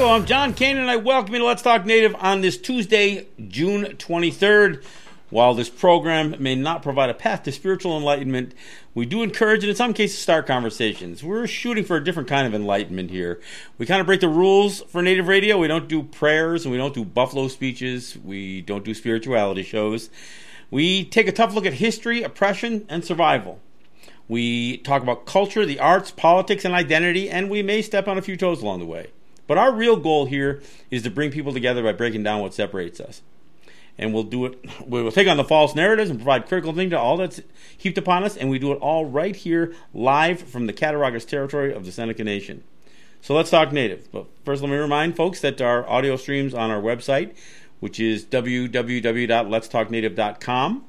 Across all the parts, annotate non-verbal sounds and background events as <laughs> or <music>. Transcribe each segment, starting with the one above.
Sego, I'm John Kane, and I welcome you to Let's Talk Native on this Tuesday, June 23rd. While this program may not provide a path to spiritual enlightenment, we do encourage and in some cases start conversations. We're shooting for a different kind of enlightenment here. We kind of break the rules for Native radio. We don't do prayers and we don't do buffalo speeches. We don't do spirituality shows. We take a tough look at history, oppression, and survival. We talk about culture, the arts, politics, and identity, and we may step on a few toes along the way. But our real goal here is to bring people together by breaking down what separates us and we'll do it. We will take on the false narratives and provide critical thinking to all that's heaped upon us, and we do it all right here, live from the Cattaraugus territory of the Seneca Nation. So let's talk native. But first, let me remind folks that our audio streams on our website, which is www.letstalknative.com.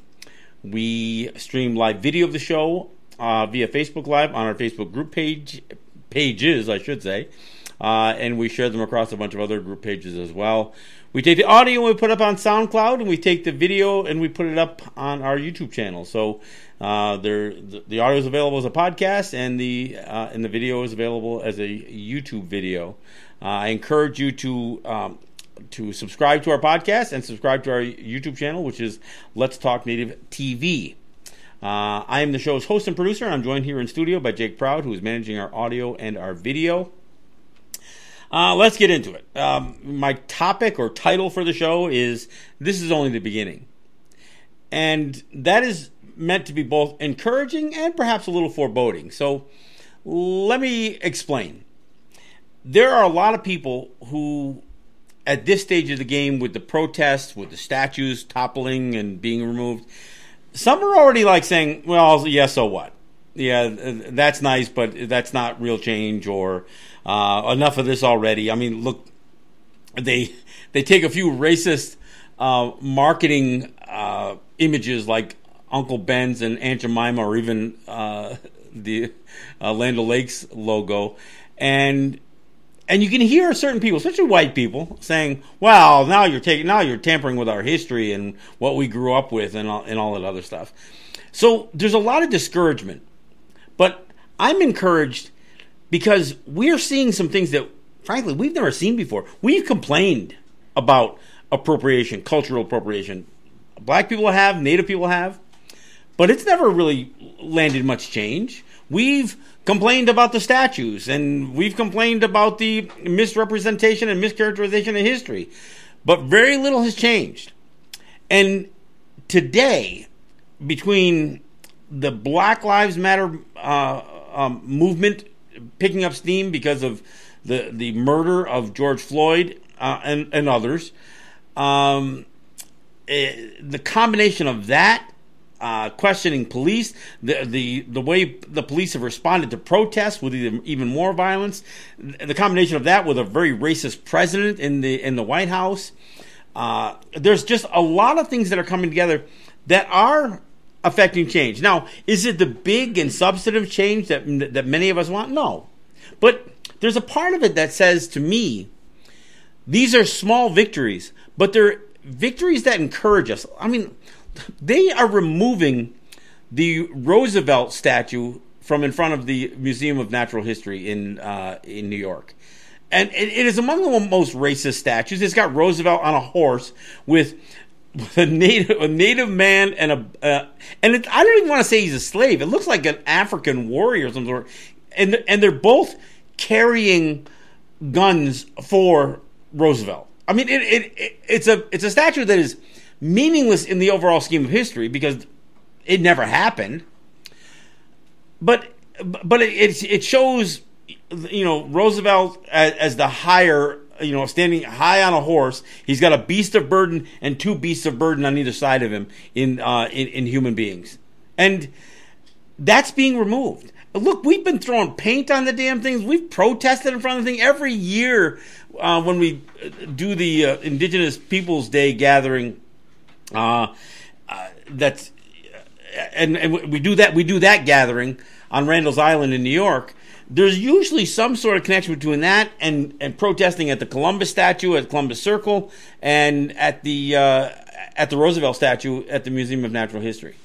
We stream live video of the show uh, via Facebook Live on our Facebook group page pages, I should say, uh, and we share them across a bunch of other group pages as well. We take the audio and we put it up on SoundCloud, and we take the video and we put it up on our YouTube channel. So uh, the, the audio is available as a podcast, and the uh, and the video is available as a YouTube video. Uh, I encourage you to. Um, to subscribe to our podcast and subscribe to our YouTube channel, which is Let's Talk Native TV. Uh, I am the show's host and producer. I'm joined here in studio by Jake Proud, who is managing our audio and our video. Uh, let's get into it. Um, my topic or title for the show is This is Only the Beginning. And that is meant to be both encouraging and perhaps a little foreboding. So let me explain. There are a lot of people who, at this stage of the game, with the protests, with the statues toppling and being removed, some are already like saying, well, yeah, so what? Yeah, that's nice, but that's not real change or uh, enough of this already. I mean, look, they they take a few racist uh, marketing uh, images like Uncle Ben's and Aunt Jemima, or even uh, the uh, Land O'Lakes logo, and and you can hear certain people, especially white people, saying, "Well, now you're taking, now you're tampering with our history and what we grew up with, and all, and all that other stuff." So there's a lot of discouragement, but I'm encouraged because we're seeing some things that, frankly, we've never seen before. We've complained about appropriation, cultural appropriation. Black people have, Native people have, but it's never really landed much change. We've complained about the statues and we've complained about the misrepresentation and mischaracterization of history, but very little has changed. And today, between the Black Lives Matter uh, um, movement picking up steam because of the the murder of George Floyd uh, and and others. Um, it, eh, the combination of that. Uh, questioning police, the, the the way the police have responded to protests with even, even more violence, the combination of that with a very racist president in the in the White House, uh, there's just a lot of things that are coming together that are affecting change. Now, is it the big and substantive change that that many of us want? No. But there's a part of it that says to me, these are small victories, but they're victories that encourage us. I mean, they are removing the Roosevelt statue from in front of the Museum of Natural History in uh, in New York. And it, it is among the most racist statues. It's got Roosevelt on a horse with a native a native man and a uh, and it, I don't even want to say he's a slave. It looks like an African warrior of some sort, and and they're both carrying guns for Roosevelt. I mean, it, it, it it's a it's a statue that is meaningless in the overall scheme of history because it never happened. But but it it shows you know Roosevelt as, as the higher you know, standing high on a horse. He's got a beast of burden and two beasts of burden on either side of him in uh, in, in human beings, and that's being removed. Look, we've been throwing paint on the damn things. We've protested in front of the thing every year uh, when we do the uh, Indigenous Peoples Day gathering. Uh, uh that's and, and we do that. We do that gathering on Randall's Island in New York there's usually some sort of connection between that and, and protesting at the Columbus statue at Columbus Circle and at the uh, at the Roosevelt statue at the Museum of Natural History.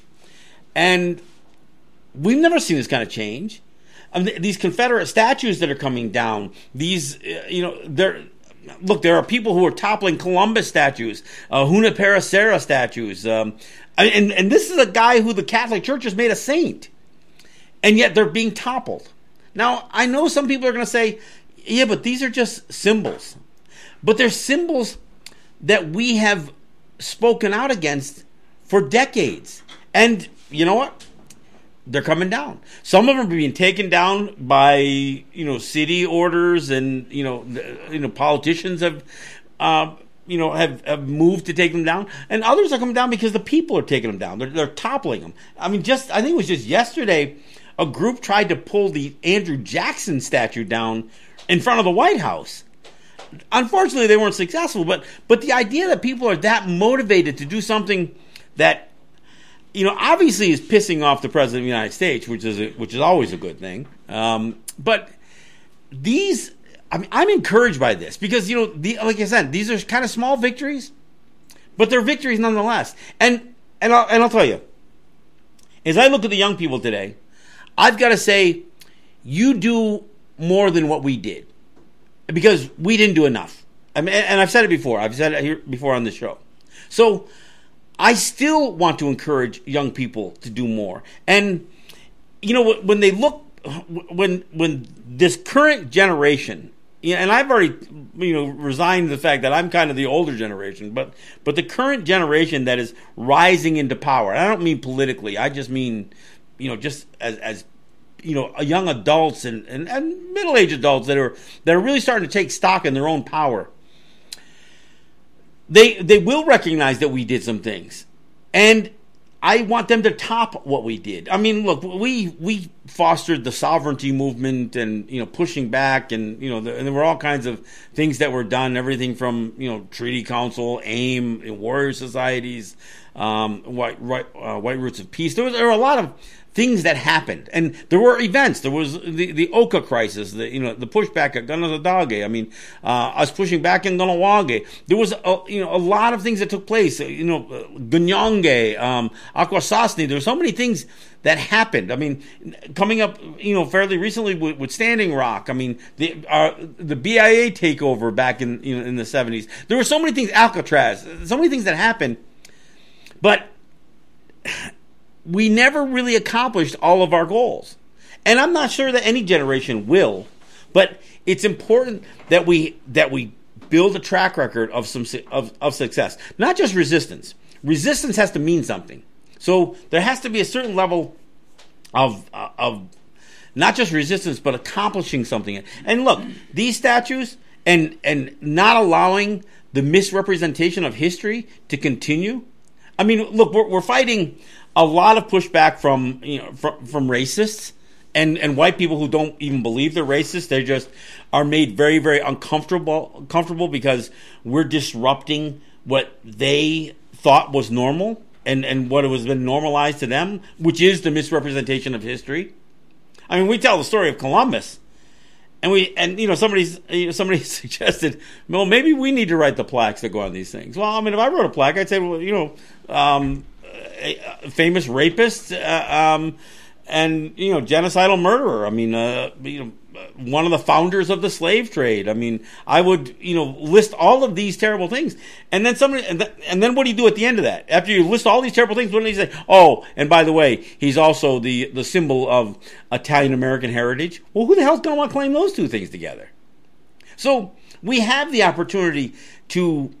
And we've never seen this kind of change. I mean, these Confederate statues that are coming down, these, uh, you know, they're, look, there are people who are toppling Columbus statues, uh, Serra statues. Um, and, and this is a guy who the Catholic Church has made a saint. And yet they're being toppled. Now, I know some people are going to say, yeah, but these are just symbols. But they're symbols that we have spoken out against for decades. And you know what? They're coming down. Some of them are being taken down by you know city orders, and you know the, you know politicians have. Uh, you know, have, have moved to take them down, and others are coming down because the people are taking them down. They're, they're toppling them. I mean, just I think it was just yesterday, a group tried to pull the Andrew Jackson statue down in front of the White House. Unfortunately, they weren't successful. But but the idea that people are that motivated to do something that you know obviously is pissing off the president of the United States, which is a, which is always a good thing. Um, but these, I mean, I'm encouraged by this because you know, the, like I said, these are kind of small victories, but they're victories nonetheless. And and I'll, and I'll tell you, as I look at the young people today, I've got to say, you do more than what we did because we didn't do enough. I mean, and I've said it before. I've said it here before on the show. So I still want to encourage young people to do more. And you know, when they look, when when this current generation, and I've already you know resigned the fact that I'm kind of the older generation, but but the current generation that is rising into power. I don't mean politically. I just mean you know just as as you know young adults and, and, and middle aged adults that are that are really starting to take stock in their own power. They they will recognize that we did some things, and I want them to top what we did. I mean, look, we we fostered the sovereignty movement and you know pushing back and you know the, and there were all kinds of things that were done. Everything from you know Treaty Council, AIM, warrior societies, um, white white, uh, white roots of peace. There was there were a lot of things that happened, and there were events. There was the, the Oka crisis, the you know the pushback at Kanesatake. I mean, uh, us pushing back in Kahnawake. There was a, you know a lot of things that took place. You know, Ganienkeh, um, Akwesasne. There were so many things that happened. I mean, coming up, you know, fairly recently with, with Standing Rock. I mean, the uh, the BIA takeover back in you know in the seventies. There were so many things. Alcatraz. So many things that happened, but we never really accomplished all of our goals. And I'm not sure that any generation will, but it's important that we that we build a track record of some of, of success, not just resistance. Resistance has to mean something. So there has to be a certain level of of not just resistance, but accomplishing something. And look, these statues and and not allowing the misrepresentation of history to continue. I mean, look, we're, we're fighting a lot of pushback from you know from, from racists and and white people who don't even believe they're racist. They just are made very very uncomfortable comfortable because we're disrupting what they thought was normal and and what has been normalized to them, which is the misrepresentation of history. I mean, we tell the story of Columbus. And we and you know somebody's you know, somebody <laughs> suggested well maybe we need to write the plaques that go on these things. Well, I mean if I wrote a plaque, I'd say well you know um, famous rapist uh, um, and you know genocidal murderer. I mean, uh, you know, one of the founders of the slave trade. I mean, I would you know list all of these terrible things, and then somebody, and, th- and then what do you do at the end of that? After you list all these terrible things, what do you say? Oh, and by the way, he's also the the symbol of Italian American heritage. Well, who the hell's going to want to claim those two things together? So we have the opportunity to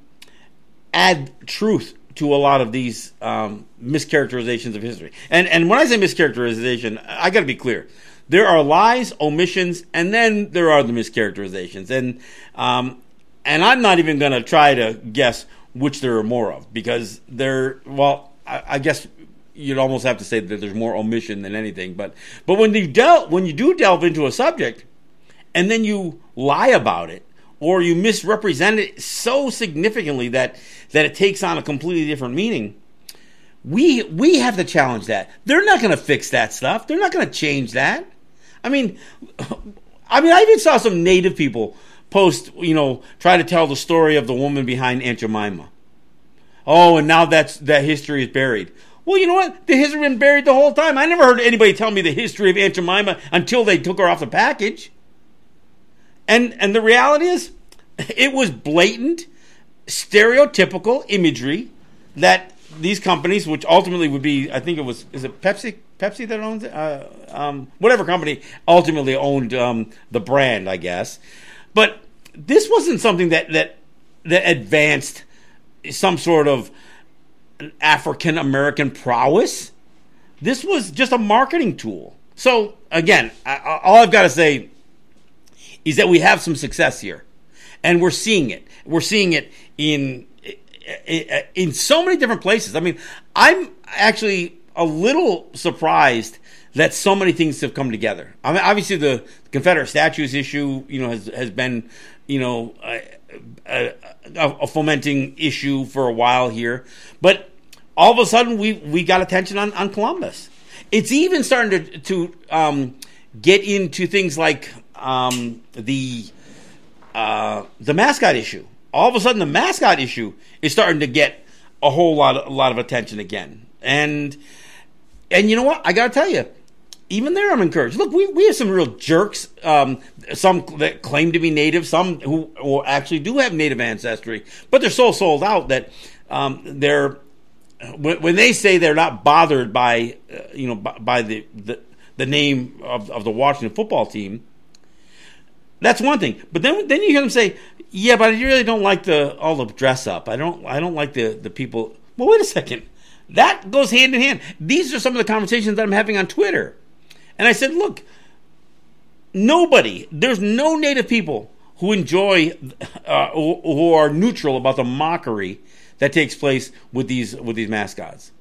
add truth to a lot of these um, mischaracterizations of history. And and when I say mischaracterization, I got to be clear. There are lies, omissions, and then there are the mischaracterizations. And um, and I'm not even going to try to guess which there are more of because there. Well, I, I, guess you'd almost have to say that there's more omission than anything. But but when you del- when you do delve into a subject, and then you lie about it or you misrepresent it so significantly that that it takes on a completely different meaning. We we have to challenge that. They're not going to fix that stuff. They're not going to change that. I mean, <sighs> I mean, I even saw some native people post, you know, try to tell the story of the woman behind Aunt Jemima. Oh, and now that's that history is buried. Well, you know what? The history has been buried the whole time. I never heard anybody tell me the history of Aunt Jemima until they took her off the package. And and the reality is, it was blatant, stereotypical imagery that these companies, which ultimately would be, I think it was, is it Pepsi? Pepsi that owns it? Uh, um, whatever company ultimately owned um, the brand, I guess. But this wasn't something that that that advanced some sort of African American prowess. This was just a marketing tool. So again, I, all I've got to say is that we have some success here, and we're seeing it. We're seeing it in in so many different places. I mean, I'm actually a little surprised that so many things have come together. I mean, obviously the Confederate statues issue, you know, has has been, you know, a, a, a, fomenting issue for a while here, but all of a sudden we we got attention on on Columbus. It's even starting to to um, get into things like um, the uh, the mascot issue. All of a sudden, the mascot issue is starting to get a whole lot of, a lot of attention again, and and you know what? I got to tell you, even there, I'm encouraged. Look, we, we have some real jerks. Um, some that claim to be native, some who, who, actually do have native ancestry, but they're so sold out that um, they're when, when, they say they're not bothered by uh, you know by, by the, the, the name of, of the Washington football team. That's one thing, but then then you hear them say, "Yeah, but I really don't like the all the dress up. I don't I don't like the the people." Well, wait a second. That goes hand in hand. These are some of the conversations that I'm having on Twitter. And I said, look, nobody, there's no native people who enjoy, uh, who are neutral about the mockery that takes place with these with these mascots.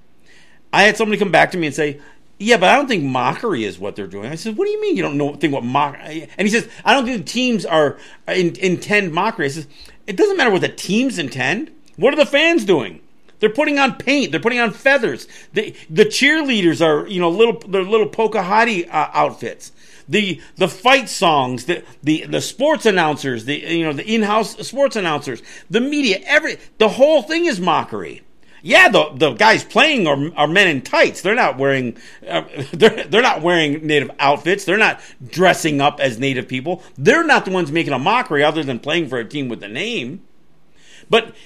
I had somebody come back to me and say, "Yeah, but I don't think mockery is what they're doing." I said, "What do you mean you don't know think what mock?" And he says, "I don't think the teams are in, intend mockery." I says, "It doesn't matter what the teams intend. What are the fans doing?" They're putting on paint. They're putting on feathers. the cheerleaders are, you know, little their little Pocahontas uh, outfits. The the fight songs, the, the the sports announcers, the you know the in-house sports announcers, the media, every the whole thing is mockery. Yeah, the the guys playing are, are men in tights. They're not wearing uh, <laughs> they're they're not wearing native outfits. They're not dressing up as native people. They're not the ones making a mockery, other than playing for a team with a name. But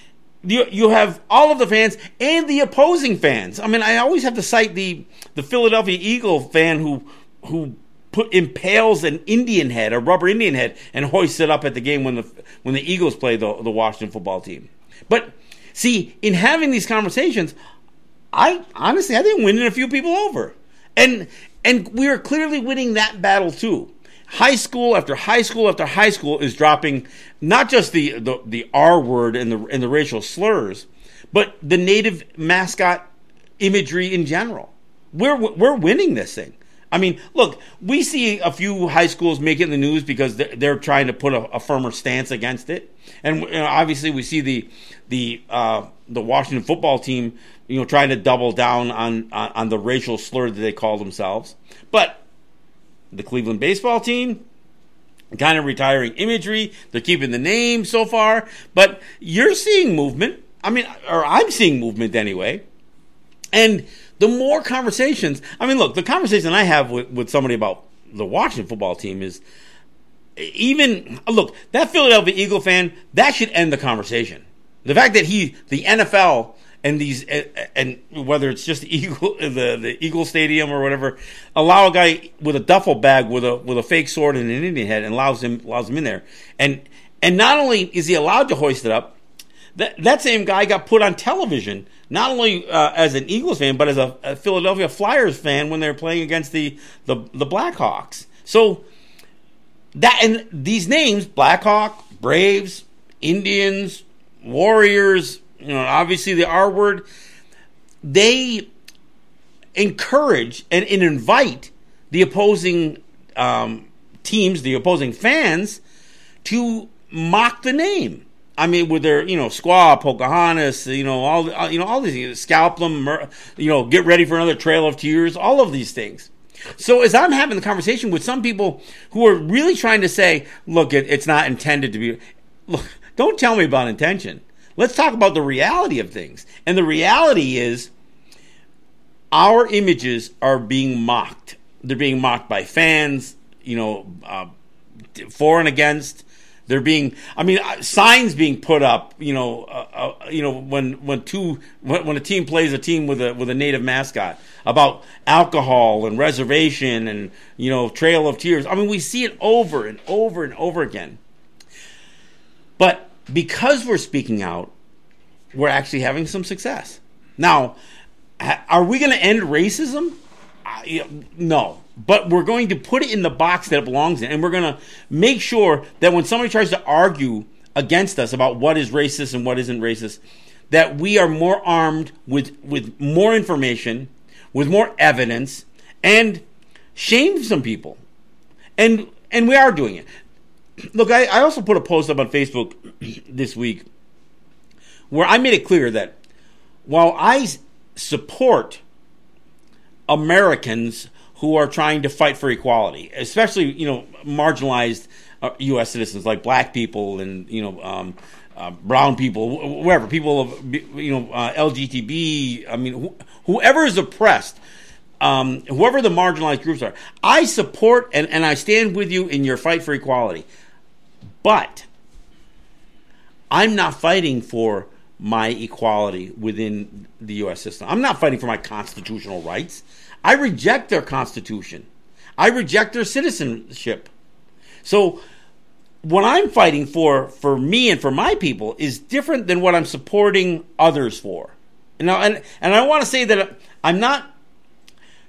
you, you have all of the fans and the opposing fans. I mean, I always have to cite the the Philadelphia Eagle fan who who put impales an Indian head, a rubber Indian head, and hoists it up at the game when the when the Eagles play the the Washington football team. But see, in having these conversations, I honestly I think winning a few people over, and and we are clearly winning that battle too high school after high school after high school is dropping not just the, the, the R word and the, and the racial slurs, but the native mascot imagery in general. We're, we're winning this thing. I mean, look, we see a few high schools making the news because they're, they're trying to put a, a, firmer stance against it, and you know, obviously we see the the uh, the Washington football team, you know, trying to double down on, on on the racial slur that they call themselves. But the Cleveland baseball team, kind of retiring imagery. They're keeping the name so far, but you're seeing movement. I mean, or I'm seeing movement anyway. And the more conversations, I mean, look, the conversation I have with, with somebody about the Washington football team is even, look, that Philadelphia Eagle fan, that should end the conversation. The fact that he, the NFL, and these eh, eh, and whether it's just the Eagle <laughs> the the Eagle Stadium or whatever, allow a guy with a duffel bag with a with a fake sword and an Indian head and allows him allows him in there. And and not only is he allowed to hoist it up, that that same guy got put on television not only uh, as an Eagles fan but as a, a, Philadelphia Flyers fan when they're playing against the the, the Blackhawks. So that and these names Blackhawk, Braves, Indians, Warriors, you know, obviously the R word, they encourage and, and invite the opposing um, teams, the opposing fans, to mock the name. I mean, with their you know squaw, Pocahontas, you know all uh, you know all these scalp them, you know get ready for another trail of tears, all of these things. So as I'm having the conversation with some people who are really trying to say, look, it, it's not intended to be. Look, don't tell me about intention. Let's talk about the reality of things. And the reality is our images are being mocked. They're being mocked by fans, you know, uh, for and against. They're being, I mean, uh, signs being put up. You know, uh, uh, you know when when two when, when, a team plays a team with a with a native mascot about alcohol and reservation and you know Trail of Tears. I mean, we see it over and over and over again. But because we're speaking out, we're actually having some success. Now, are we going to end racism? no, but we're going to put it in the box that it belongs in, and we're going to make sure that when somebody tries to argue against us about what is racist and what isn't racist, that we are more armed with with more information, with more evidence, and shame some people, and and we are doing it. Look, I, I also put a post up on Facebook <clears throat> this week where I made it clear that while I support Americans who are trying to fight for equality, especially you know marginalized uh, U.S. citizens like black people and you know um, uh, brown people, whoever people of you know uh, LGTB. I mean, wh- whoever is oppressed. Um, whoever the marginalized groups are, I support and, and I stand with you in your fight for equality. But I'm not fighting for my equality within the U.S. system. I'm not fighting for my constitutional rights. I reject their constitution. I reject their citizenship. So what I'm fighting for for me and for my people is different than what I'm supporting others for. You know, and and I want to say that I'm not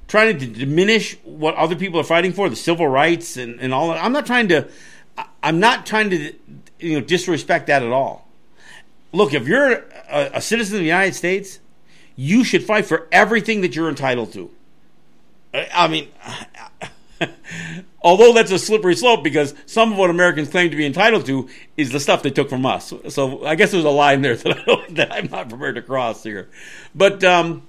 trying to diminish what other people are fighting for, the civil rights and, and all that. I'm not trying to I'm not trying to you know disrespect that at all look, if you're a, a, citizen of the United States, you should fight for everything that you're entitled to. I mean, <laughs> although that's a slippery slope because some of what Americans claim to be entitled to is the stuff they took from us. So I guess there's a line there <laughs> that, I I'm not prepared to cross here. But um,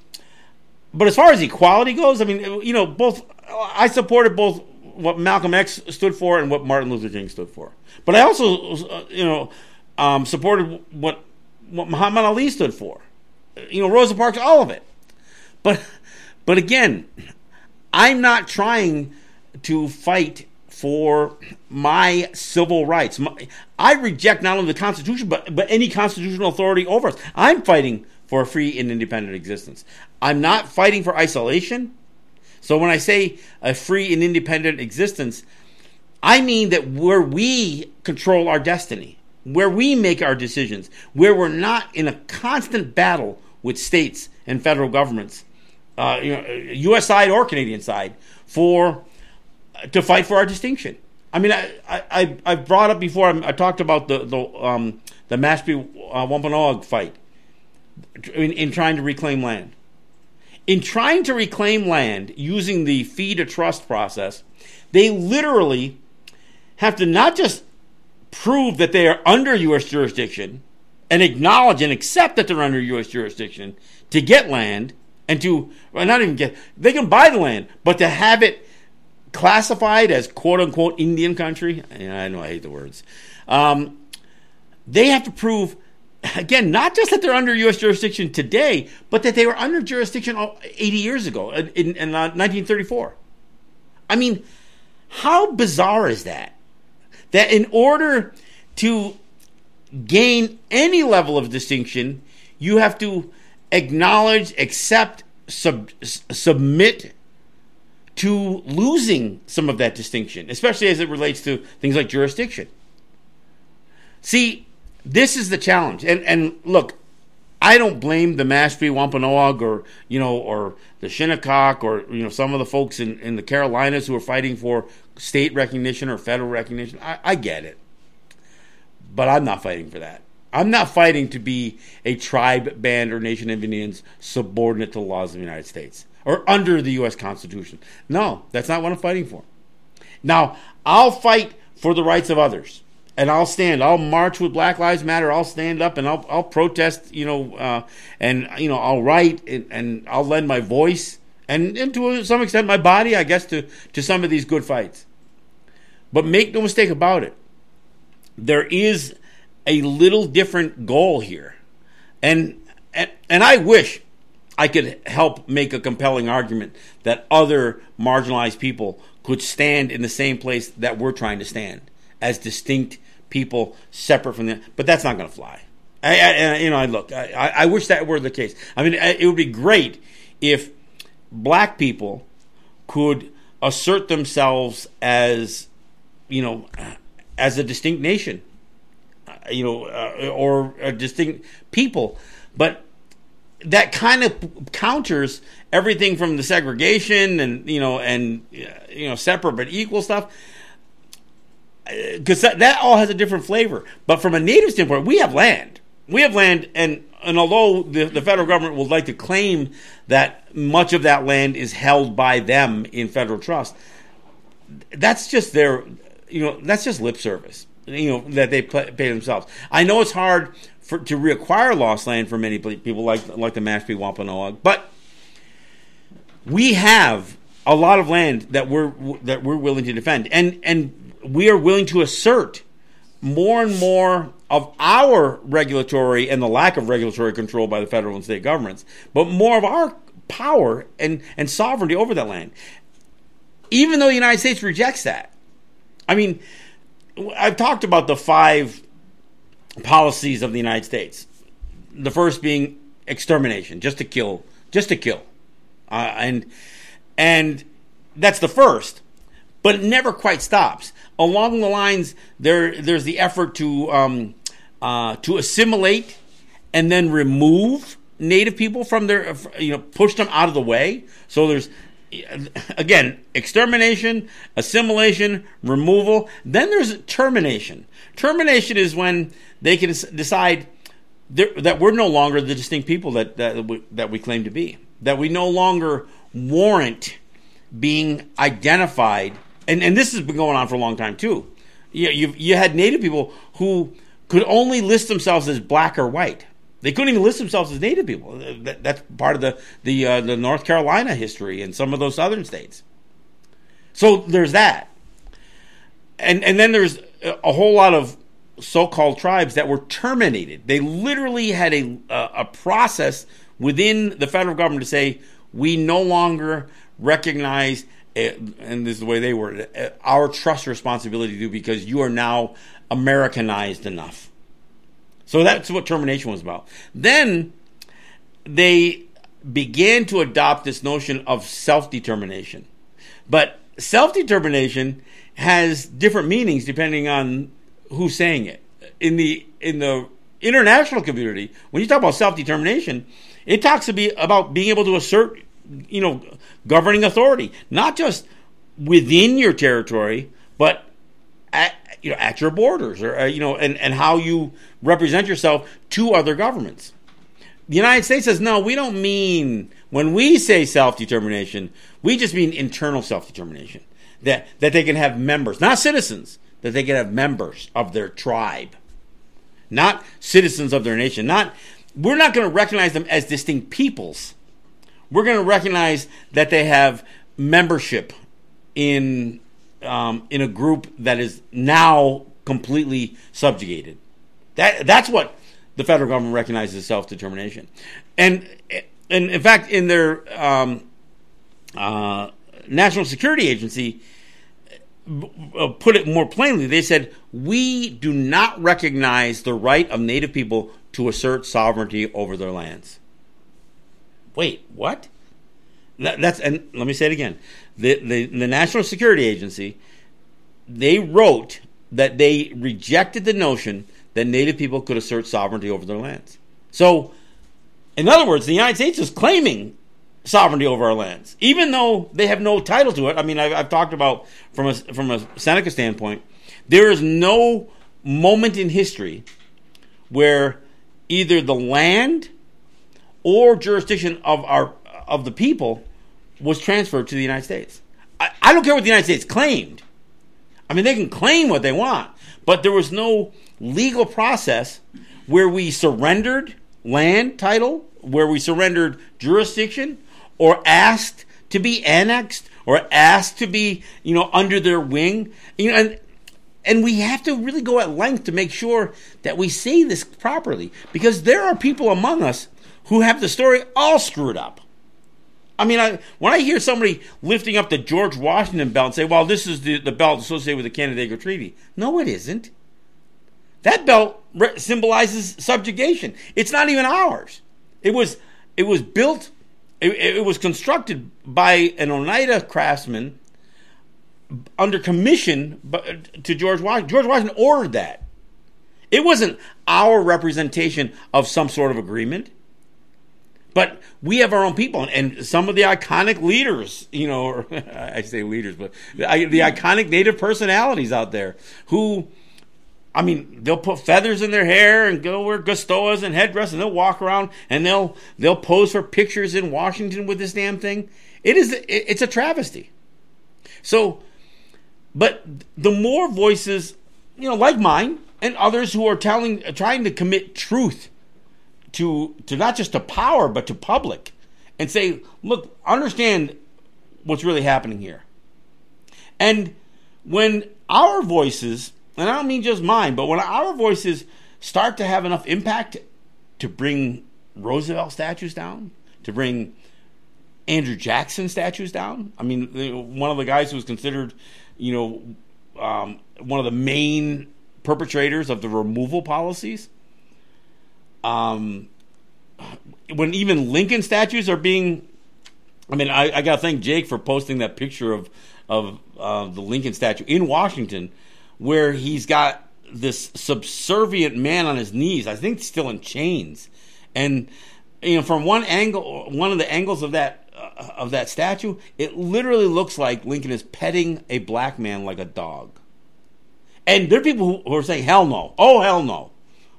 but as far as equality goes, I mean, you know, both I supported both what Malcolm X stood for and what Martin Luther King stood for. But I also, uh, you know, um, supported what what Muhammad Ali stood for. You know, Rosa Parks, all of it. But but again, I'm not trying to fight for my civil rights. My, I reject not only the Constitution, but, but any constitutional authority over us. I'm fighting for a free and independent existence. I'm not fighting for isolation. So when I say a free and independent existence, I mean that where we control our destiny where we make our decisions, where we're not in a constant battle with states and federal governments, uh, you know, U.S. side or Canadian side, for uh, to fight for our distinction. I mean, I I, I brought up before. I, talked about the the um, the Mashpee uh, Wampanoag fight in, in trying to reclaim land. In trying to reclaim land using the fee to trust process, they literally have to not just prove that they are under U.S. jurisdiction and acknowledge and accept that they're under U.S. jurisdiction to get land and to, not even get, they can buy the land, but to have it classified as quote unquote Indian country, I know I hate the words, um, they have to prove, again, not just that they're under U.S. jurisdiction today, but that they were under jurisdiction 80 years ago in, in, in 1934. Uh, I mean, how bizarre is that? that in order to gain any level of distinction, you have to acknowledge, accept, sub, submit to losing some of that distinction, especially as it relates to things like jurisdiction. See, this is the challenge. And and look, I don't blame the Mashpee Wampanoag or you know or the Shinnecock or you know some of the folks in, in the Carolinas who are fighting for state recognition or federal recognition. I, I get it, but I'm not fighting for that. I'm not fighting to be a tribe, band, or nation of Indians subordinate to the laws of the United States or under the U.S. Constitution. No, that's not what I'm fighting for. Now, I'll fight for the rights of others and I'll stand. I'll march with Black Lives Matter. I'll stand up and I'll I'll protest. You know, uh, and you know I'll write and, and, I'll lend my voice and, and to some extent my body, I guess, to to some of these good fights. But make no mistake about it, there is a little different goal here, and and and I wish I could help make a compelling argument that other marginalized people could stand in the same place that we're trying to stand as distinct people separate from them. But that's not going to fly. I, I, you know, I look. I, I wish that were the case. I mean, it would be great if black people could assert themselves as, you know, as a distinct nation, you know, uh, or a distinct people. But that kind of counters everything from the segregation and you know and you know separate but equal stuff because that, that all has a different flavor. But from a native standpoint, we have land. We have land, and and although the, the federal government would like to claim that much of that land is held by them in federal trust, that's just their, you know, that's just lip service, you know, that they pay themselves. I know it's hard for, to reacquire lost land for many people, like like the Mashpee Wampanoag, but we have a lot of land that we're that we're willing to defend, and and we are willing to assert more and more of our regulatory and the lack of regulatory control by the federal and state governments, but more of our power and, and sovereignty over that land. Even though the United States rejects that. I mean, I've talked about the five policies of the United States. The first being extermination, just to kill, just to kill. Uh, and and that's the first but it never quite stops. Along the lines, there there's the effort to um, uh, to assimilate and then remove native people from their you know push them out of the way. So there's again extermination, assimilation, removal. Then there's termination. Termination is when they can decide that we're no longer the distinct people that that we, that we claim to be. That we no longer warrant being identified and and this has been going on for a long time too. You you you had Native people who could only list themselves as black or white. They couldn't even list themselves as Native people. That, that's part of the the uh, the North Carolina history and some of those southern states. So there's that, and and then there's a whole lot of so-called tribes that were terminated. They literally had a a process within the federal government to say we no longer recognize and this is the way they were our trust responsibility to do because you are now Americanized enough. So that's what termination was about. Then they began to adopt this notion of self determination. But self determination has different meanings depending on who's saying it. In the in the international community, when you talk about self determination, it talks about being able to assert you know, governing authority, not just within your territory, but you know, at your borders, or uh, you know, and and how you represent yourself to other governments. The United States says no. We don't mean when we say self determination, we just mean internal self determination. That that they can have members, not citizens, that they can have members of their tribe, not citizens of their nation. Not we're not going to recognize them as distinct peoples we're going to recognize that they have membership in um, in a group that is now completely subjugated. That that's what the federal government recognizes as self determination, and and in fact, in their um, uh, national security agency. Uh, put it more plainly, they said, We do not recognize the right of Native people to assert sovereignty over their lands. Wait, what? That, that's and let me say it again. The, the the National Security Agency they wrote that they rejected the notion that Native people could assert sovereignty over their lands. So, in other words, the United States is claiming sovereignty over our lands, even though they have no title to it. I mean, I've, I've talked about from a from a Seneca standpoint, there is no moment in history where either the land or jurisdiction of our of the people was transferred to the United States. I, I don't care what the United States claimed. I mean, they can claim what they want, but there was no legal process where we surrendered land title, where we surrendered jurisdiction, or asked to be annexed, or asked to be, you know, under their wing. You know, and and we have to really go at length to make sure that we say this properly because there are people among us who have the story all screwed up. I mean, I, when I hear somebody lifting up the George Washington belt and say, well, this is the, the belt associated with the Canandaigua Treaty. No, it isn't. That belt re- symbolizes subjugation. It's not even ours. It was, it was built, it, it was constructed by an Oneida craftsman under commission to George Washington. George Washington ordered that. It wasn't our representation of some sort of agreement. But we have our own people, and some of the iconic leaders, you know, or <laughs> I say leaders, but the, the iconic native personalities out there who, I mean, they'll put feathers in their hair and go wear gustowehs and headdress, and they'll walk around and they'll they'll pose for pictures in Washington with this damn thing. It is it's a travesty. So but the more voices, you know, like mine and others who are telling, trying to commit truth to to not just to power but to public, and say, look, understand what's really happening here. And when our voices, and I don't mean just mine, but when our voices start to have enough impact to bring Roosevelt statues down, to bring Andrew Jackson statues down. I mean, one of the guys who was considered you know, um, one of the main perpetrators of the removal policies. Um, when even Lincoln statues are being, I mean, I, I got to thank Jake for posting that picture of of uh, the Lincoln statue in Washington, where he's got this subservient man on his knees. I think still in chains, and you know, from one angle, one of the angles of that of that statue, it literally looks like Lincoln is petting a black man like a dog. And there are people who are saying, "Hell no! Oh hell no!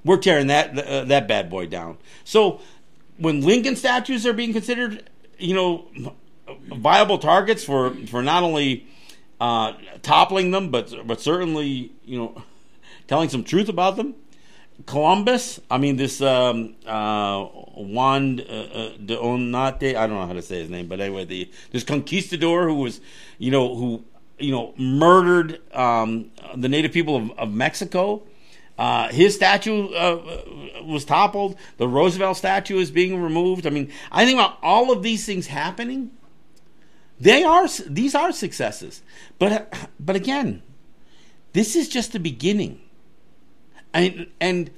We're tearing that uh, that bad boy down." So when Lincoln statues are being considered, you know, viable targets for for not only uh, toppling them, but but certainly you know <laughs> telling some truth about them. Columbus, I mean this um, uh, Juan uh, de Onate, I don't know how to say his name, but anyway, the this conquistador who was, you know, who you know murdered um, the native people of, of Mexico. Uh, his statue uh, was toppled. The Roosevelt statue is being removed. I mean, I think about all of these things happening. They are these are successes, but but again, this is just the beginning. And and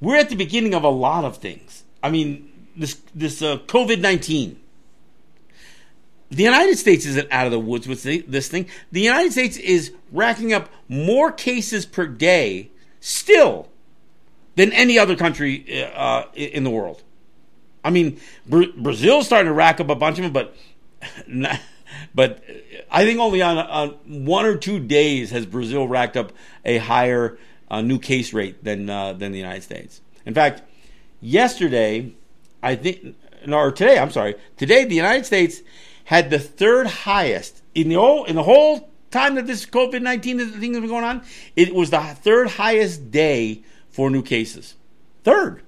we're at the beginning of a lot of things. I mean, this this uh, COVID nineteen. The United States isn't out of the woods with this thing. The United States is racking up more cases per day still than any other country uh, in the world. I mean, Bra- Brazil's starting to rack up a bunch of them, but <laughs> but I think only on, on one or two days has Brazil racked up a higher uh, new case rate than uh, than the United States. In fact, yesterday, I think, or today, I'm sorry, today the United States had the third highest in the whole in the whole time that this COVID nineteen thing has been going on. It was the third highest day for new cases. Third.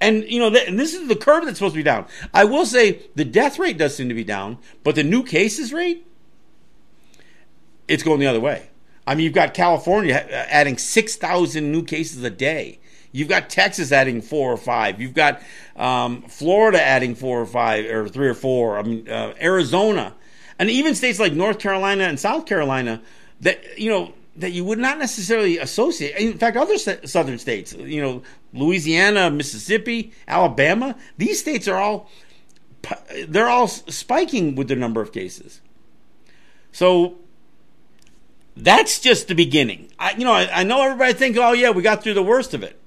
And you know, th- and this is the curve that's supposed to be down. I will say the death rate does seem to be down, but the new cases rate, it's going the other way. I mean, you've got California adding 6,000 new cases a day. You've got Texas adding four or five. You've got um, Florida adding four or five, or three or four. I mean, uh, Arizona, and even states like North Carolina and South Carolina that you know that you would not necessarily associate. In fact, other southern states, you know, Louisiana, Mississippi, Alabama, these states are all they're all spiking with the number of cases. So that's just the beginning. I, you know, I, I know everybody thinks, oh yeah, we got through the worst of it.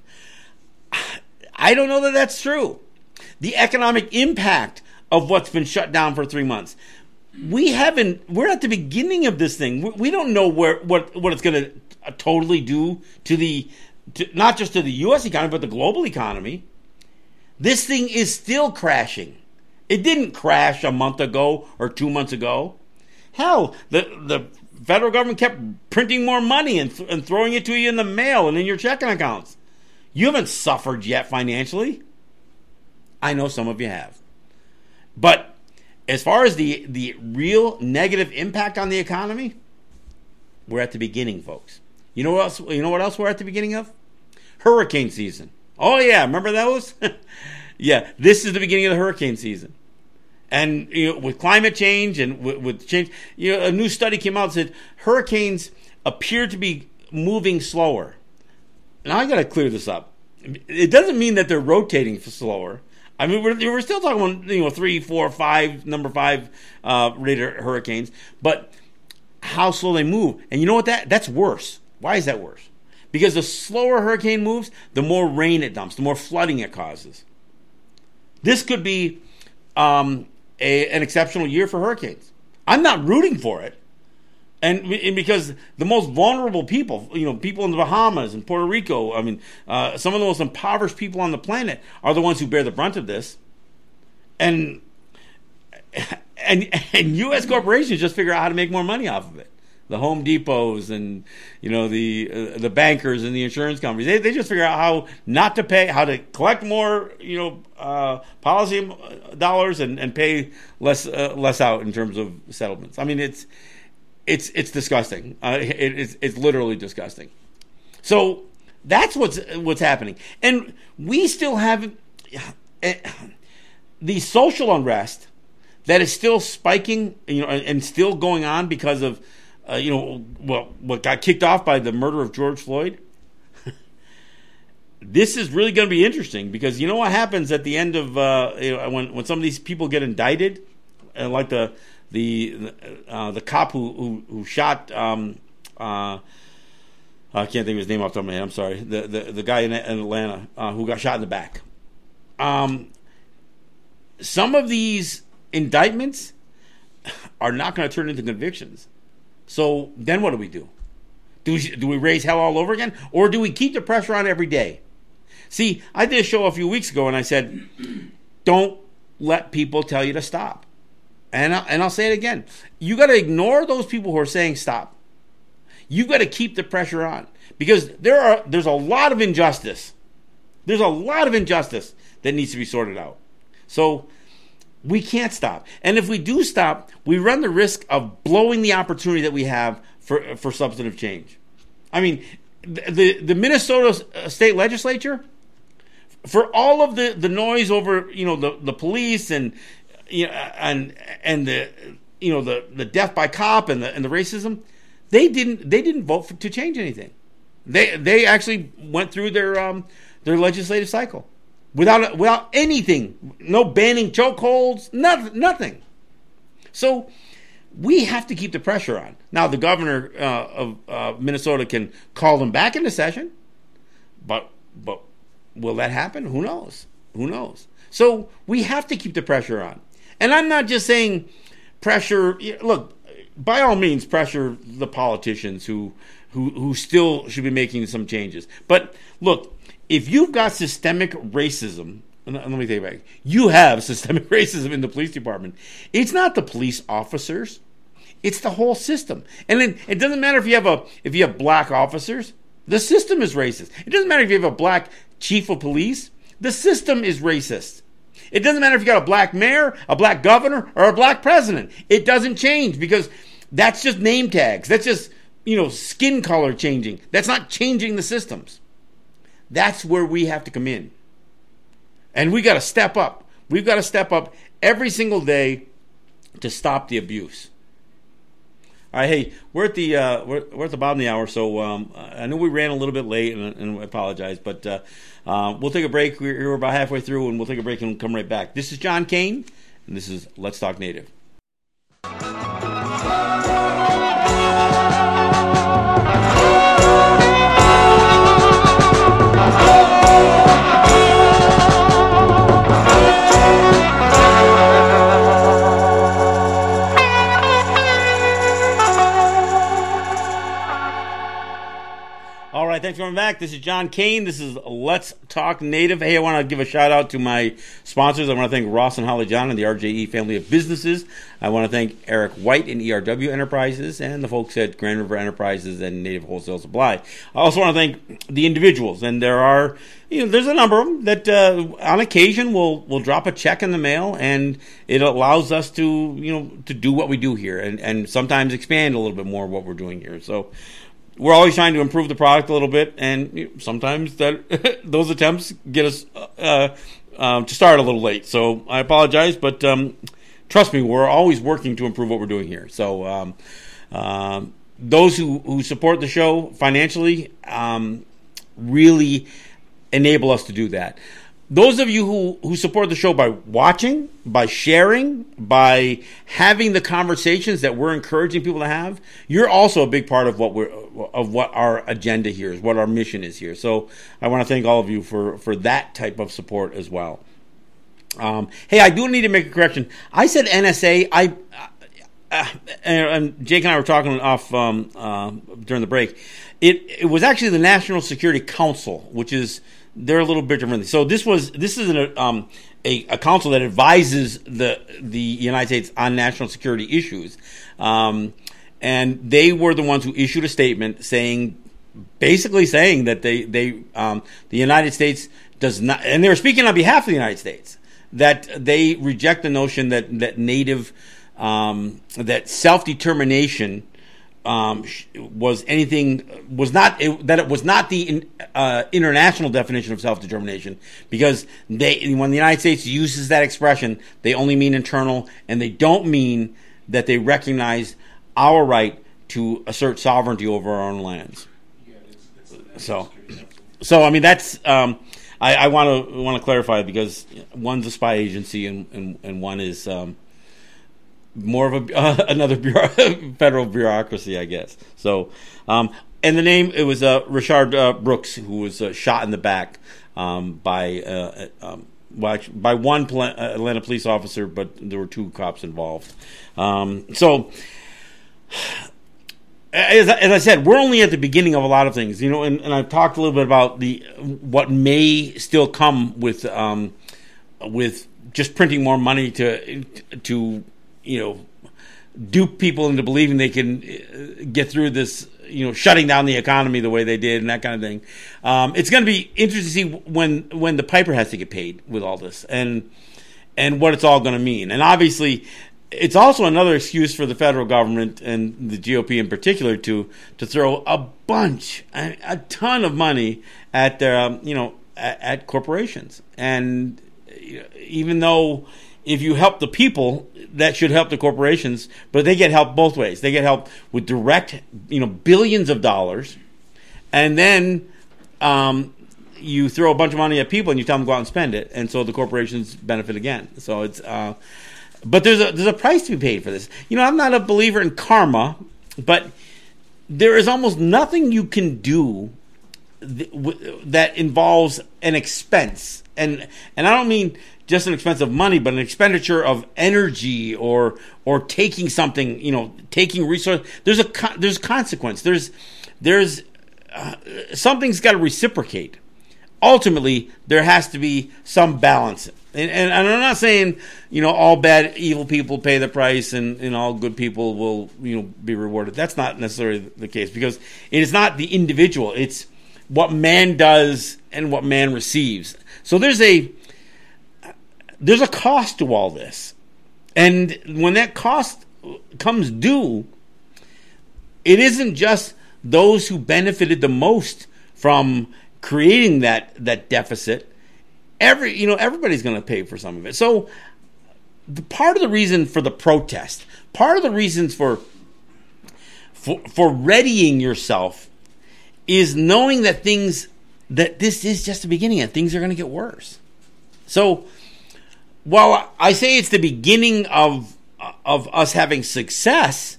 I don't know that that's true. The economic impact of what's been shut down for three months. We haven't. We're at the beginning of this thing. We don't know where what what it's going to uh, totally do to the to, not just to the U.S. economy but the global economy. This thing is still crashing. It didn't crash a month ago or two months ago. Hell, the the federal government kept printing more money and, th- and throwing it to you in the mail and in your checking accounts. You haven't suffered yet financially. I know some of you have. But as far as the, the real negative impact on the economy, we're at the beginning, folks. You know what else? You know what else we're at the beginning of? Hurricane season. Oh yeah, remember those? <laughs> yeah, this is the beginning of the hurricane season. And you know, with climate change and with, with change, you know, a new study came out and said hurricanes appear to be moving slower. Now I got to clear this up. It doesn't mean that they're rotating slower. I mean, we're, we're still talking about you know three, four, five, number five uh, rated hurricanes, but how slow they move. And you know what? That that's worse. Why is that worse? Because the slower hurricane moves, the more rain it dumps, the more flooding it causes. This could be um, a, an exceptional year for hurricanes. I'm not rooting for it. And, and, because the most vulnerable people, you know, people in the Bahamas and Puerto Rico, I mean, uh, some of the most impoverished people on the planet are the ones who bear the brunt of this. And <laughs> and and U.S. corporations just figure out how to make more money off of it. The Home Depots and you know the uh, the bankers and the insurance companies they, they just figure out how not to pay, how to collect more you know uh, policy dollars and, and pay less uh, less out in terms of settlements. I mean it's it's it's disgusting. Uh, it, it's it's literally disgusting. So that's what's what's happening, and we still have uh, the social unrest that is still spiking, you know, and still going on because of, uh, you know, well, what got kicked off by the murder of George Floyd. <laughs> this is really going to be interesting because you know what happens at the end of uh, you know, when when some of these people get indicted, and like the the uh, the cop who who, who shot. Um, uh, I can't think of his name off the top of my head. I'm sorry. The the, the guy in, in Atlanta uh, who got shot in the back. Um, some of these indictments are not going to turn into convictions. So then what do we do? Do we, do we raise hell all over again? Or do we keep the pressure on every day? See, I did a show a few weeks ago and I said, don't let people tell you to stop. And, I, and I'll say it again. You got to ignore those people who are saying stop. You got to keep the pressure on because there are there's a lot of injustice. There's a lot of injustice that needs to be sorted out. So we can't stop. And if we do stop, we run the risk of blowing the opportunity that we have for, for substantive change. I mean, the, the Minnesota uh, state legislature, for all of the, the noise over, you know, the, the police and, you know, and, and the, you know, the, the death by cop and the, and the racism, they didn't, they didn't vote for, to change anything. They, they actually went through their, um, their legislative cycle without without anything, no banning chokeholds, nothing, nothing. So we have to keep the pressure on. Now the governor uh, of uh, Minnesota can call them back into session, but but will that happen? Who knows? Who knows? So we have to keep the pressure on. And I'm not just saying pressure. Look, by all means, pressure the politicians who who who still should be making some changes. But look, if you've got systemic racism, let me take it back. You have <laughs> systemic racism in the police department. It's not the police officers. It's the whole system. And it doesn't matter if you have a if you have black officers. The system is racist. It doesn't matter if you have a black chief of police. The system is racist. It doesn't matter if you got a black mayor, a black governor, or a black president. It doesn't change because that's just name tags. That's just, you know, skin color changing. That's not changing the systems. That's where we have to come in. And we got to step up. We've got to step up every single day to stop the abuse. All right, hey, we're at the uh, we're, we're, at the bottom of the hour, so um, I know we ran a little bit late, and, and I apologize, but uh, uh, we'll take a break. We're, we're, about halfway through, and we'll take a break and come right back. This is John Kane, and this is Let's Talk Native. Thanks for coming back. This is John Kane. This is Let's Talk Native. Hey, I want to give a shout out to my sponsors. I want to thank Ross and Holly John and the RJE family of businesses. I want to thank Eric White and ERW Enterprises and the folks at Grand River Enterprises and Native Wholesale Supply. I also want to thank the individuals, and there are, you know, there's a number of them that uh, on occasion will will drop a check in the mail, and it allows us to, you know, to do what we do here, and and sometimes expand a little bit more what we're doing here. So we're always trying to improve the product a little bit, and sometimes that <laughs> those attempts get us uh, um, to start a little late. So I apologize, but um, trust me, we're always working to improve what we're doing here. So um, um those who, who support the show financially um, really enable us to do that those of you who, who support the show by watching, by sharing, by having the conversations that we're encouraging people to have, you're also a big part of what we're of what our agenda here is, what our mission is here. So I want to thank all of you for for that type of support as well. Um, hey, I do need to make a correction. I said NSA. I uh, and Jake and I were talking off um, uh, during the break. It it was actually the National Security Council, which is they're a little bit different. So this was this is an, um, a, a council that advises the the United States on national security issues, um, and they were the ones who issued a statement saying, basically saying that they they um, the United States does not, and they were speaking on behalf of the United States that they reject the notion that that native um, that self determination um, was anything was not it, that it was not the uh, international definition of self determination because they when the United States uses that expression they only mean internal and they don't mean that they recognize our right to assert sovereignty over our own lands. so, so I mean that's um, I want to want to clarify because one's a spy agency and and, and one is. Um, more of a uh, <laughs> another bureau, <laughs> federal bureaucracy, I guess. So, um, and the name it was uh, Rayshard uh, Brooks who was uh, shot in the back um, by uh, uh, um, by one Atlanta police officer, but there were two cops involved. Um, so. <sighs> As, as, I said, we're only at the beginning of a lot of things, you know, and, and I've talked a little bit about the what may still come with um, with just printing more money to to you know, dupe people into believing they can uh, get through this, you know, shutting down the economy the way they did and that kind of thing. Um, it's going to be interesting to see when when the piper has to get paid with all this and and what it's all going to mean. And obviously, it's also another excuse for the federal government and the GOP in particular to to throw a bunch, a, a ton of money at their, um, you know, at, at corporations. And even though if you help the people, that should help the corporations, but they get help both ways. They get help with direct, you know, billions of dollars, and then um, you throw a bunch of money at people and you tell them to go out and spend it, and so the corporations benefit again. So it's, uh, but there's a there's a price to be paid for this. You know, I'm not a believer in karma, but there is almost nothing you can do that involves an expense, and and I don't mean just an expense of money, but an expenditure of energy or or taking something, you know, taking resource. There's a there's consequence. There's there's uh, something's got to reciprocate. Ultimately, there has to be some balance. And, and, and, I'm not saying you know all bad evil people pay the price and, and all good people will you know be rewarded. That's not necessarily the case because it is not the individual. It's what man does and what man receives. So there's a there's a cost to all this. And when that cost comes due, it isn't just those who benefited the most from creating that that deficit. Every you know everybody's going to pay for some of it. So the part of the reason for the protest, part of the reasons for for, for readying yourself is knowing that things that this is just the beginning and things are going to get worse. So while I say it's the beginning of of us having success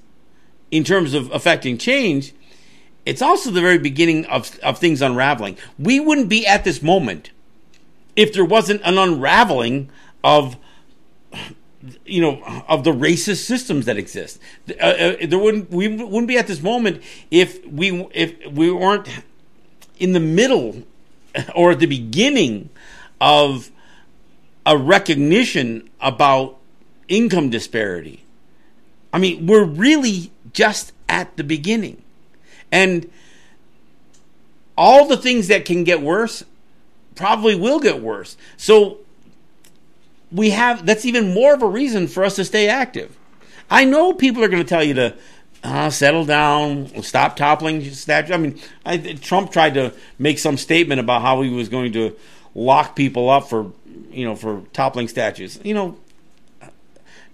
in terms of affecting change, it's also the very beginning of, of things unraveling. We wouldn't be at this moment if there wasn't an unraveling of you know of the racist systems that exist. Uh, uh, there wouldn't we wouldn't be at this moment if we if we weren't in the middle or at the beginning of a recognition about income disparity. I mean, we're really just at the beginning. And all the things that can get worse probably will get worse. So we have that's even more of a reason for us to stay active. I know people are going to tell you to uh, settle down, stop toppling statues. I mean, I, Trump tried to make some statement about how he was going to lock people up for, you know, for toppling statues. You know,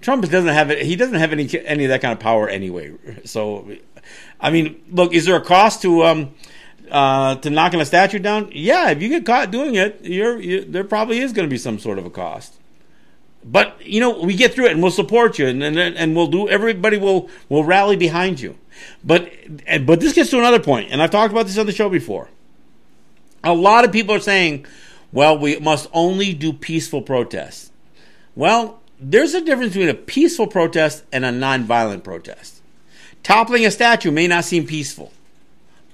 Trump doesn't have it. He doesn't have any any of that kind of power anyway. So, I mean, look, is there a cost to um uh, to knocking a statue down? Yeah, if you get caught doing it, you're you, there probably is going to be some sort of a cost. But you know, we get through it, and we'll support you, and and, and we'll do. Everybody will will rally behind you. But but this gets to another point, and I've talked about this on the show before. A lot of people are saying, "Well, we must only do peaceful protests." Well, there's a difference between a peaceful protest and a nonviolent protest. Toppling a statue may not seem peaceful,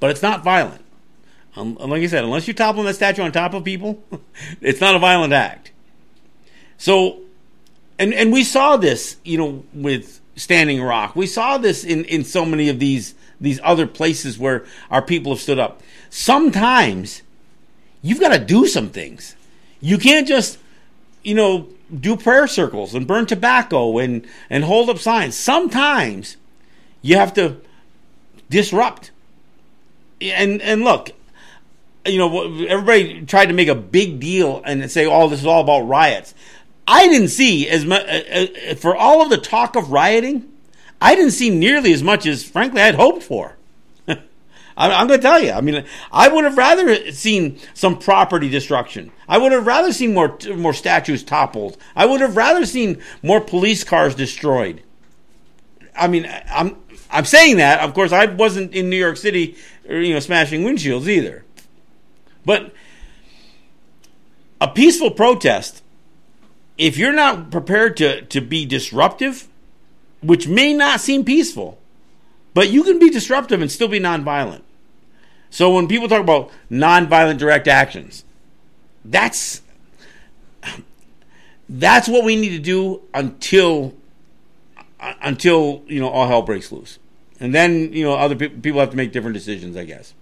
but it's not violent. Um, like I said, unless you're toppling that statue on top of people, <laughs> it's not a violent act. So, and and we saw this, you know, with Standing Rock. We saw this in in so many of these these other places where our people have stood up. Sometimes you've got to do some things. You can't just, you know, do prayer circles and burn tobacco and and hold up signs. Sometimes you have to disrupt. And and look, you know, everybody tried to make a big deal and say, "Oh, this is all about riots." I didn't see as much uh, uh, for all of the talk of rioting. I didn't see nearly as much as, frankly, I'd hoped for. <laughs> I'm going to tell you. I mean, I would have rather seen some property destruction. I would have rather seen more more statues toppled. I would have rather seen more police cars destroyed. I mean, I'm I'm saying that. Of course, I wasn't in New York City, you know, smashing windshields either. But a peaceful protest, if you're not prepared to to be disruptive, which may not seem peaceful, but you can be disruptive and still be nonviolent. So when people talk about nonviolent direct actions, that's that's what we need to do until until you know all hell breaks loose, and then you know other people people have to make different decisions. I guess.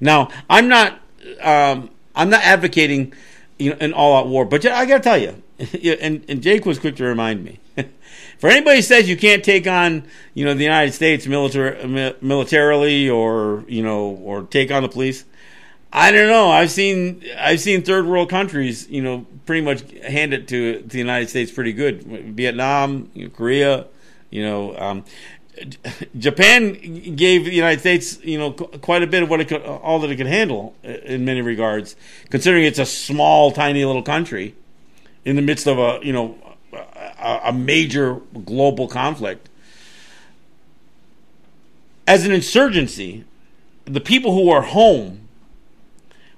Now I'm not um, I'm not advocating you know an all out war, but I got to tell you, <laughs> and, and Jake was quick to remind me. <laughs> For anybody who says you can't take on, you know, the United States military, militarily or, you know, or take on the police, I don't know. I've seen I've seen third world countries, you know, pretty much hand it to, to the United States pretty good. Vietnam, you know, Korea, you know, um, <laughs> Japan gave the United States, you know, quite a bit of what it could, all that it could handle in many regards, considering it's a small, tiny little country in the midst of a, you know, a, a major global conflict. As an insurgency, the people who are home,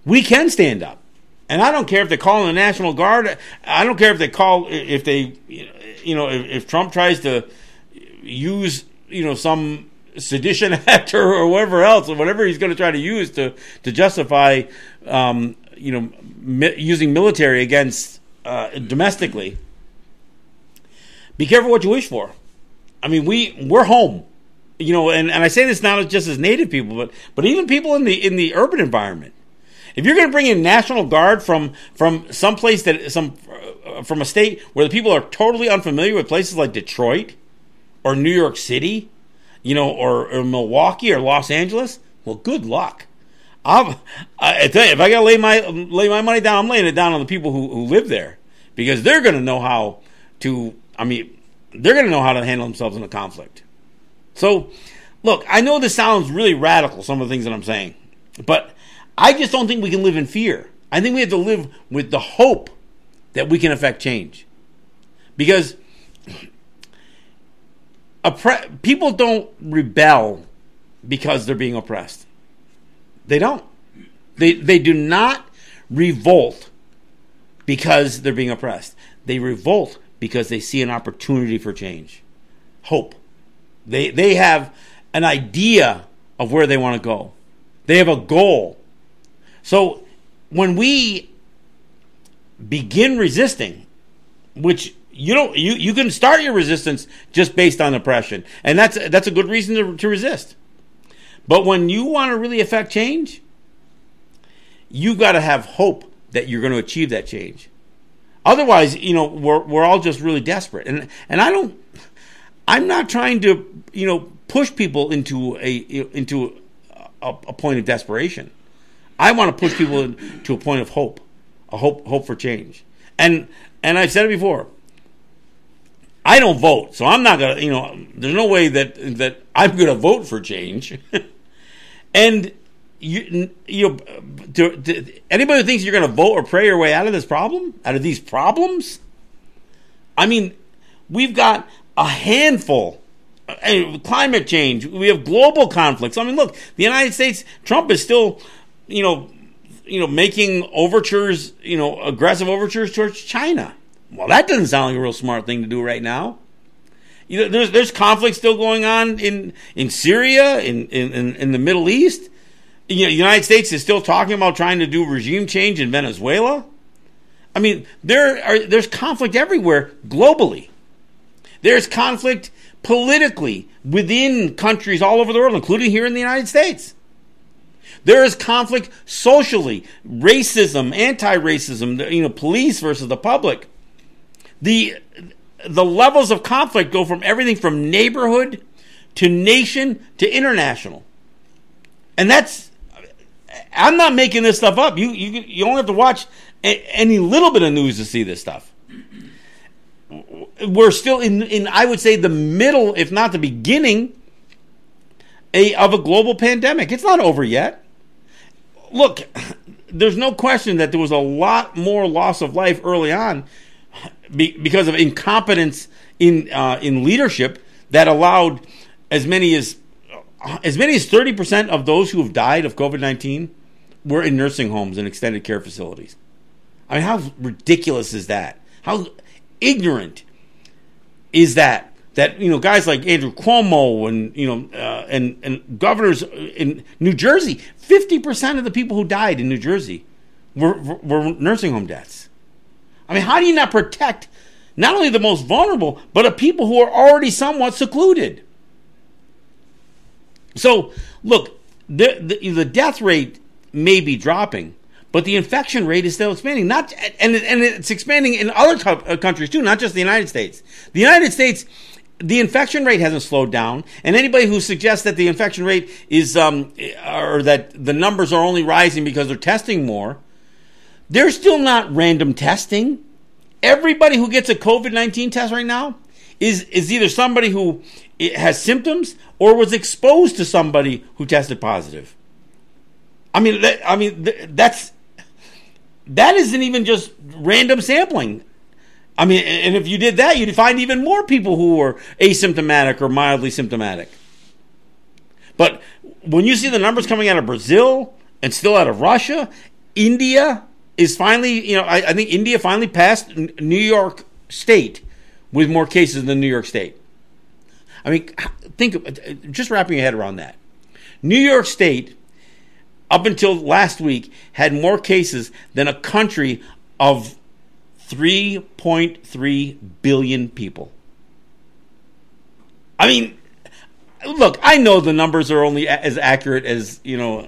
we can stand up. And I don't care if they call in the National Guard. I don't care if they call, if they, you know, if, if Trump tries to use, you know, some sedition <laughs> act or, or whatever else, or whatever he's going to try to use to, to justify, um, you know, mi- using military against uh, domestically be careful what you wish for. I mean, we we're home, you know, and, and I say this not just as native people, but but even people in the in the urban environment. If you're going to bring in National Guard from from some place that some uh, from a state where the people are totally unfamiliar with places like Detroit or New York City, you know, or, or Milwaukee or Los Angeles, well, good luck. I'm, I tell you, if I got to lay my lay my money down, I'm laying it down on the people who, who live there because they're going to know how to I mean, they're going to know how to handle themselves in a conflict. So, look, I know this sounds really radical, some of the things that I'm saying, but I just don't think we can live in fear. I think we have to live with the hope that we can affect change. Because oppre- people don't rebel because they're being oppressed. They don't. They, they do not revolt because they're being oppressed. They revolt because they see an opportunity for change, hope. They they have an idea of where they want to go. They have a goal. So when we begin resisting, which you don't you, you can start your resistance just based on oppression. And that's that's a good reason to, to resist. But when you want to really affect change, you've got to have hope that you're going to achieve that change. Otherwise, you know, we're we're all just really desperate. And and I don't I'm not trying to, you know, push people into a into a, a point of desperation. I want to push people to a point of hope, a hope hope for change. And and I've said it before. I don't vote, so I'm not gonna. You know, there's no way that that I'm gonna vote for change. <laughs> and you, you, to, to, anybody who thinks you're gonna vote or pray your way out of this problem, out of these problems, I mean, we've got a handful. Uh, climate change. We have global conflicts. I mean, look, the United States. Trump is still, you know, you know, making overtures. You know, aggressive overtures towards China. Well, that doesn't sound like a real smart thing to do right now. You know, there's there's conflict still going on in in Syria, in in, in the Middle East. You know, the United States is still talking about trying to do regime change in Venezuela. I mean, there are there's conflict everywhere globally. There's conflict politically within countries all over the world, including here in the United States. There is conflict socially, racism, anti-racism, you know, police versus the public. The the levels of conflict go from everything from neighborhood to nation to international. And that's I'm not making this stuff up. You you you only have to watch any little bit of news to see this stuff. We're still in, in I would say, the middle, if not the beginning, a, of a global pandemic. It's not over yet. Look, there's no question that there was a lot more loss of life early on because of incompetence in uh, in leadership that allowed as many as as many as 30% of those who have died of COVID-19 were in nursing homes and extended care facilities. I mean, how ridiculous is that? How ignorant is that? That you know, guys like Andrew Cuomo and you know, uh, and and governors in New Jersey, fifty percent of the people who died in New Jersey were, were, were nursing home deaths. I mean, how do you not protect not only the most vulnerable, but of people who are already somewhat secluded? So, look, the, the, the death rate may be dropping, but the infection rate is still expanding. Not and and it's expanding in other uh, countries too, not just the United States. The United States, the infection rate hasn't slowed down, and anybody who suggests that the infection rate is um, or that the numbers are only rising because they're testing more, they're still not random testing. Everybody who gets a COVID nineteen test right now is is either somebody who eh, has symptoms or was exposed to somebody who tested positive. I mean, I mean that's that isn't even just random sampling. I mean, and if you did that, you'd find even more people who were asymptomatic or mildly symptomatic. But when you see the numbers coming out of Brazil and still out of Russia, India is finally, you know, I, I think India finally passed New York State with more cases than New York State. I mean, think, of uh, just wrapping your head around that. New York State up until last week, had more cases than a country of 3.3 billion people. I mean, look, I know the numbers are only as accurate as you know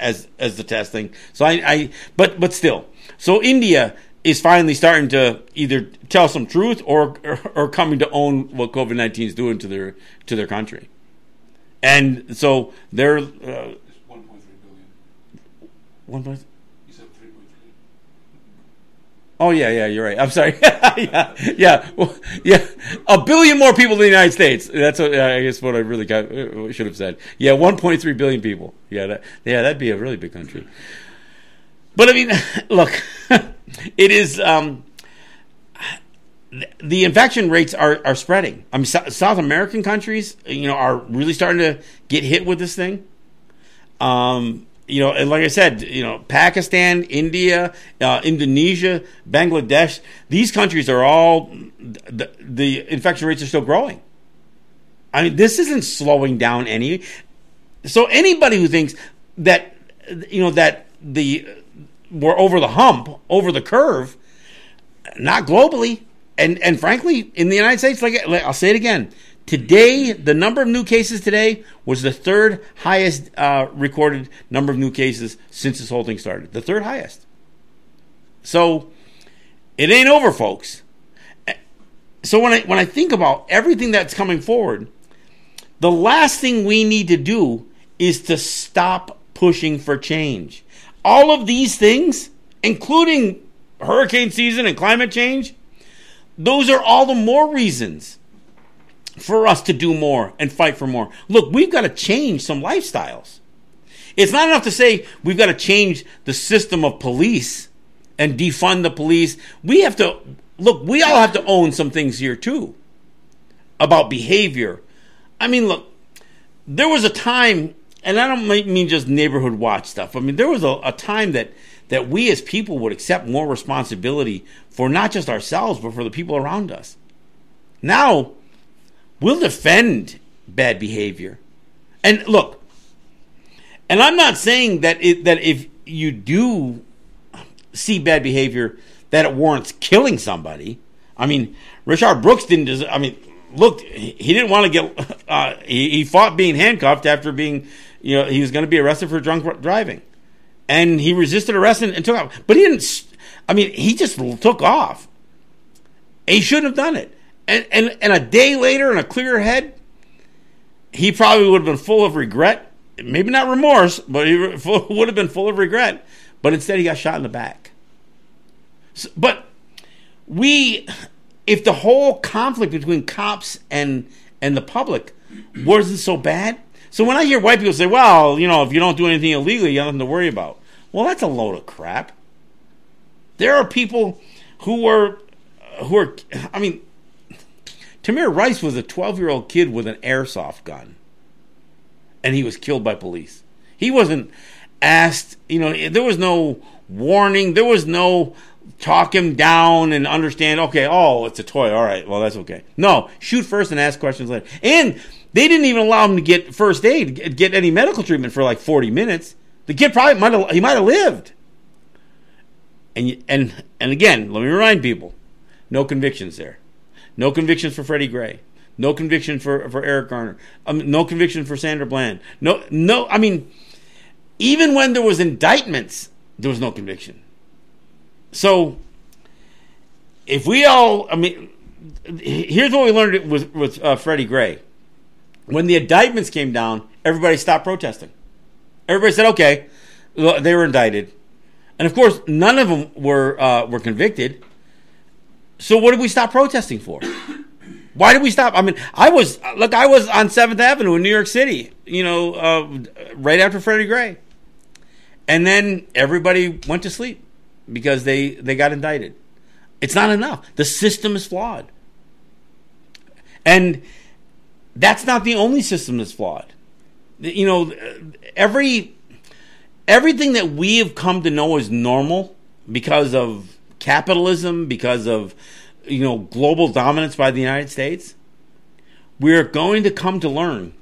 as as the testing. So I, I but but still, so India is finally starting to either tell some truth or or, or coming to own what COVID nineteen is doing to their to their country, and so they're. Uh, one point. You said three point three. Oh yeah, yeah, you're right. I'm sorry. <laughs> yeah, yeah, well, yeah. A billion more people in the United States. That's what I guess what I really got, uh, should have said. Yeah, 1.3 billion people. Yeah, that, yeah, that'd be a really big country. But I mean, <laughs> look, <laughs> it is. Um, the infection rates are, are spreading. I mean, South American countries, you know, are really starting to get hit with this thing. Um, you know, and like I said, you know, Pakistan, India, uh, Indonesia, Bangladesh, these countries are all the, the infection rates are still growing. I mean, this isn't slowing down any. So anybody who thinks that you know that the we're over the hump, over the curve, not globally, and and frankly, in the United States, like I'll say it again, Today, the number of new cases today was the third highest uh, recorded number of new cases since this whole thing started. The third highest. So it ain't over, folks. So when I when I think about everything that's coming forward, The last thing we need to do is to stop pushing for change. All of these things, including hurricane season and climate change, those are all the more reasons for us to do more and fight for more. Look, we've got to change some lifestyles. It's not enough to say we've got to change the system of police and defund the police. We have to look, we all have to own some things here too about behavior. I mean, look, there was a time, and I don't mean just neighborhood watch stuff. I mean, there was a, a time that that we as people would accept more responsibility for not just ourselves, but for the people around us. Now, we'll defend bad behavior. And look, and I'm not saying that it, that if you do see bad behavior, that it warrants killing somebody. I mean, Rayshard Brooks didn't. I mean, look, he didn't want to get. <laughs> Uh, he, he fought being handcuffed after being, you know, he was going to be arrested for drunk driving, and he resisted arrest and, and took off. But he didn't. I mean, he just took off. he shouldn't have done it. And and and a day later, in a clearer head, he probably would have been full of regret. Maybe not remorse, but he <laughs> would have been full of regret. But instead, he got shot in the back. So, but we if the whole conflict between cops and and the public wasn't so bad. So when I hear white people say, "Well, you know, if you don't do anything illegally, you have nothing to worry about," well, that's a load of crap. There are people who are who are. I mean, Tamir Rice was a 12 year old kid with an airsoft gun, and he was killed by police. He wasn't asked. You know, there was no warning. There was no talk him down and understand, okay, oh, it's a toy. All right, well, that's okay. No, shoot first and ask questions later. And they didn't even allow him to get first aid, get any medical treatment for like 40 minutes. The kid probably might have, he might have lived. And, and, and again, let me remind people no convictions there. No convictions for Freddie Gray. No conviction for, for Eric Garner. Um, no conviction for Sandra Bland. No, no, I mean, even when there was indictments, there was no conviction. So, if we all, I mean, here's what we learned with with uh, Freddie Gray. When the indictments came down, everybody stopped protesting. Everybody said, "Okay, they were indicted," and of course, none of them were uh, were convicted. So, what did we stop protesting for? Why did we stop? I mean, I was look, I was on Seventh Avenue in New York City, you know, uh, right after Freddie Gray, and then everybody went to sleep because they, they got indicted. It's not enough. The system is flawed. And that's not the only system that's flawed. You know, every everything that we have come to know as normal because of capitalism, because of you know global dominance by the United States, we're going to come to learn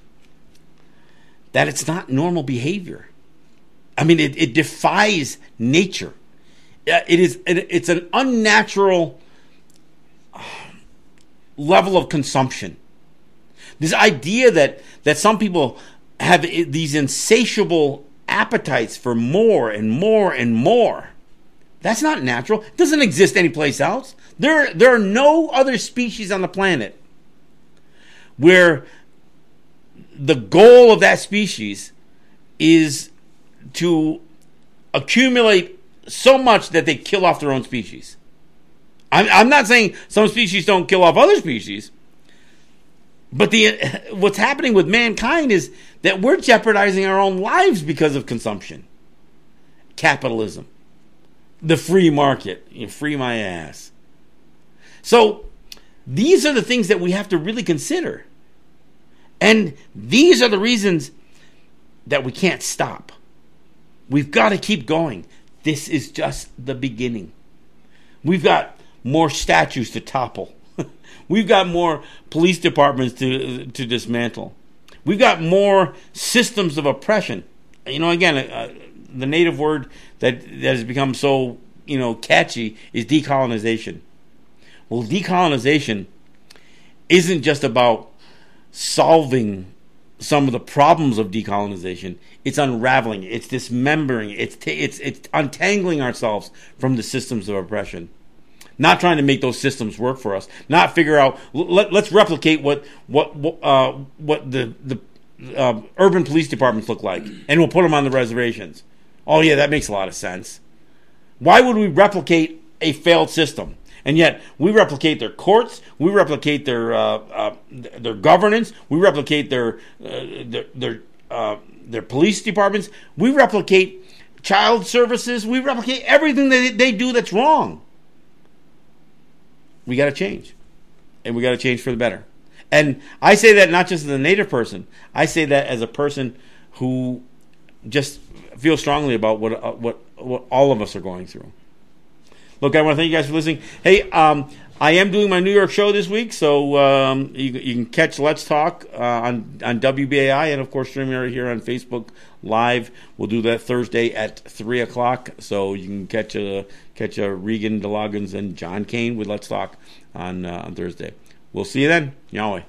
that it's not normal behavior. I mean, it, it defies nature it is it's an unnatural uh, level of consumption. This idea that that some people have eh, these insatiable appetites for more and more and more. That's not natural. It doesn't exist anyplace else. There, there are no other species on the planet where the goal of that species is to accumulate so much that they kill off their own species. I'm, I'm not saying some species don't kill off other species, but the <laughs> what's happening with mankind is that we're jeopardizing our own lives because of consumption, capitalism, the free market. You free my ass. So these are the things that we have to really consider. And these are the reasons that we can't stop. We've got to keep going. This is just the beginning. We've got more statues to topple. <laughs> We've got more police departments to to dismantle. We've got more systems of oppression. You know, again, uh, the native word that that has become so you know catchy is decolonization. Well, decolonization isn't just about solving some of the problems of decolonization. It's unraveling. It's dismembering. It's t- it's it's untangling ourselves from the systems of oppression. not trying to make those systems work for us, not figure out. Let, us replicate what what what, uh, what the the uh, urban police departments look like, and we'll put them on the reservations. Oh yeah, that makes a lot of sense. Why would we replicate a failed system? And yet, we replicate their courts, we replicate their uh, uh, their governance, we replicate their uh, their their, uh, their police departments, we replicate child services, we replicate everything that they do that's wrong. We got to change, and we got to change for the better. And I say that not just as a native person, I say that as a person who just feel strongly about what uh, what what all of us are going through. Look, I want to thank you guys for listening. Hey, um, I am doing my New York show this week, so um, you, you, can catch Let's Talk uh, on on WBAI and of course streaming here on Facebook Live. We'll do that Thursday at three o'clock, so you can catch a catch a Regan DeLoggins and John Kane with Let's Talk on uh, on Thursday. We'll see you then, Yahweh.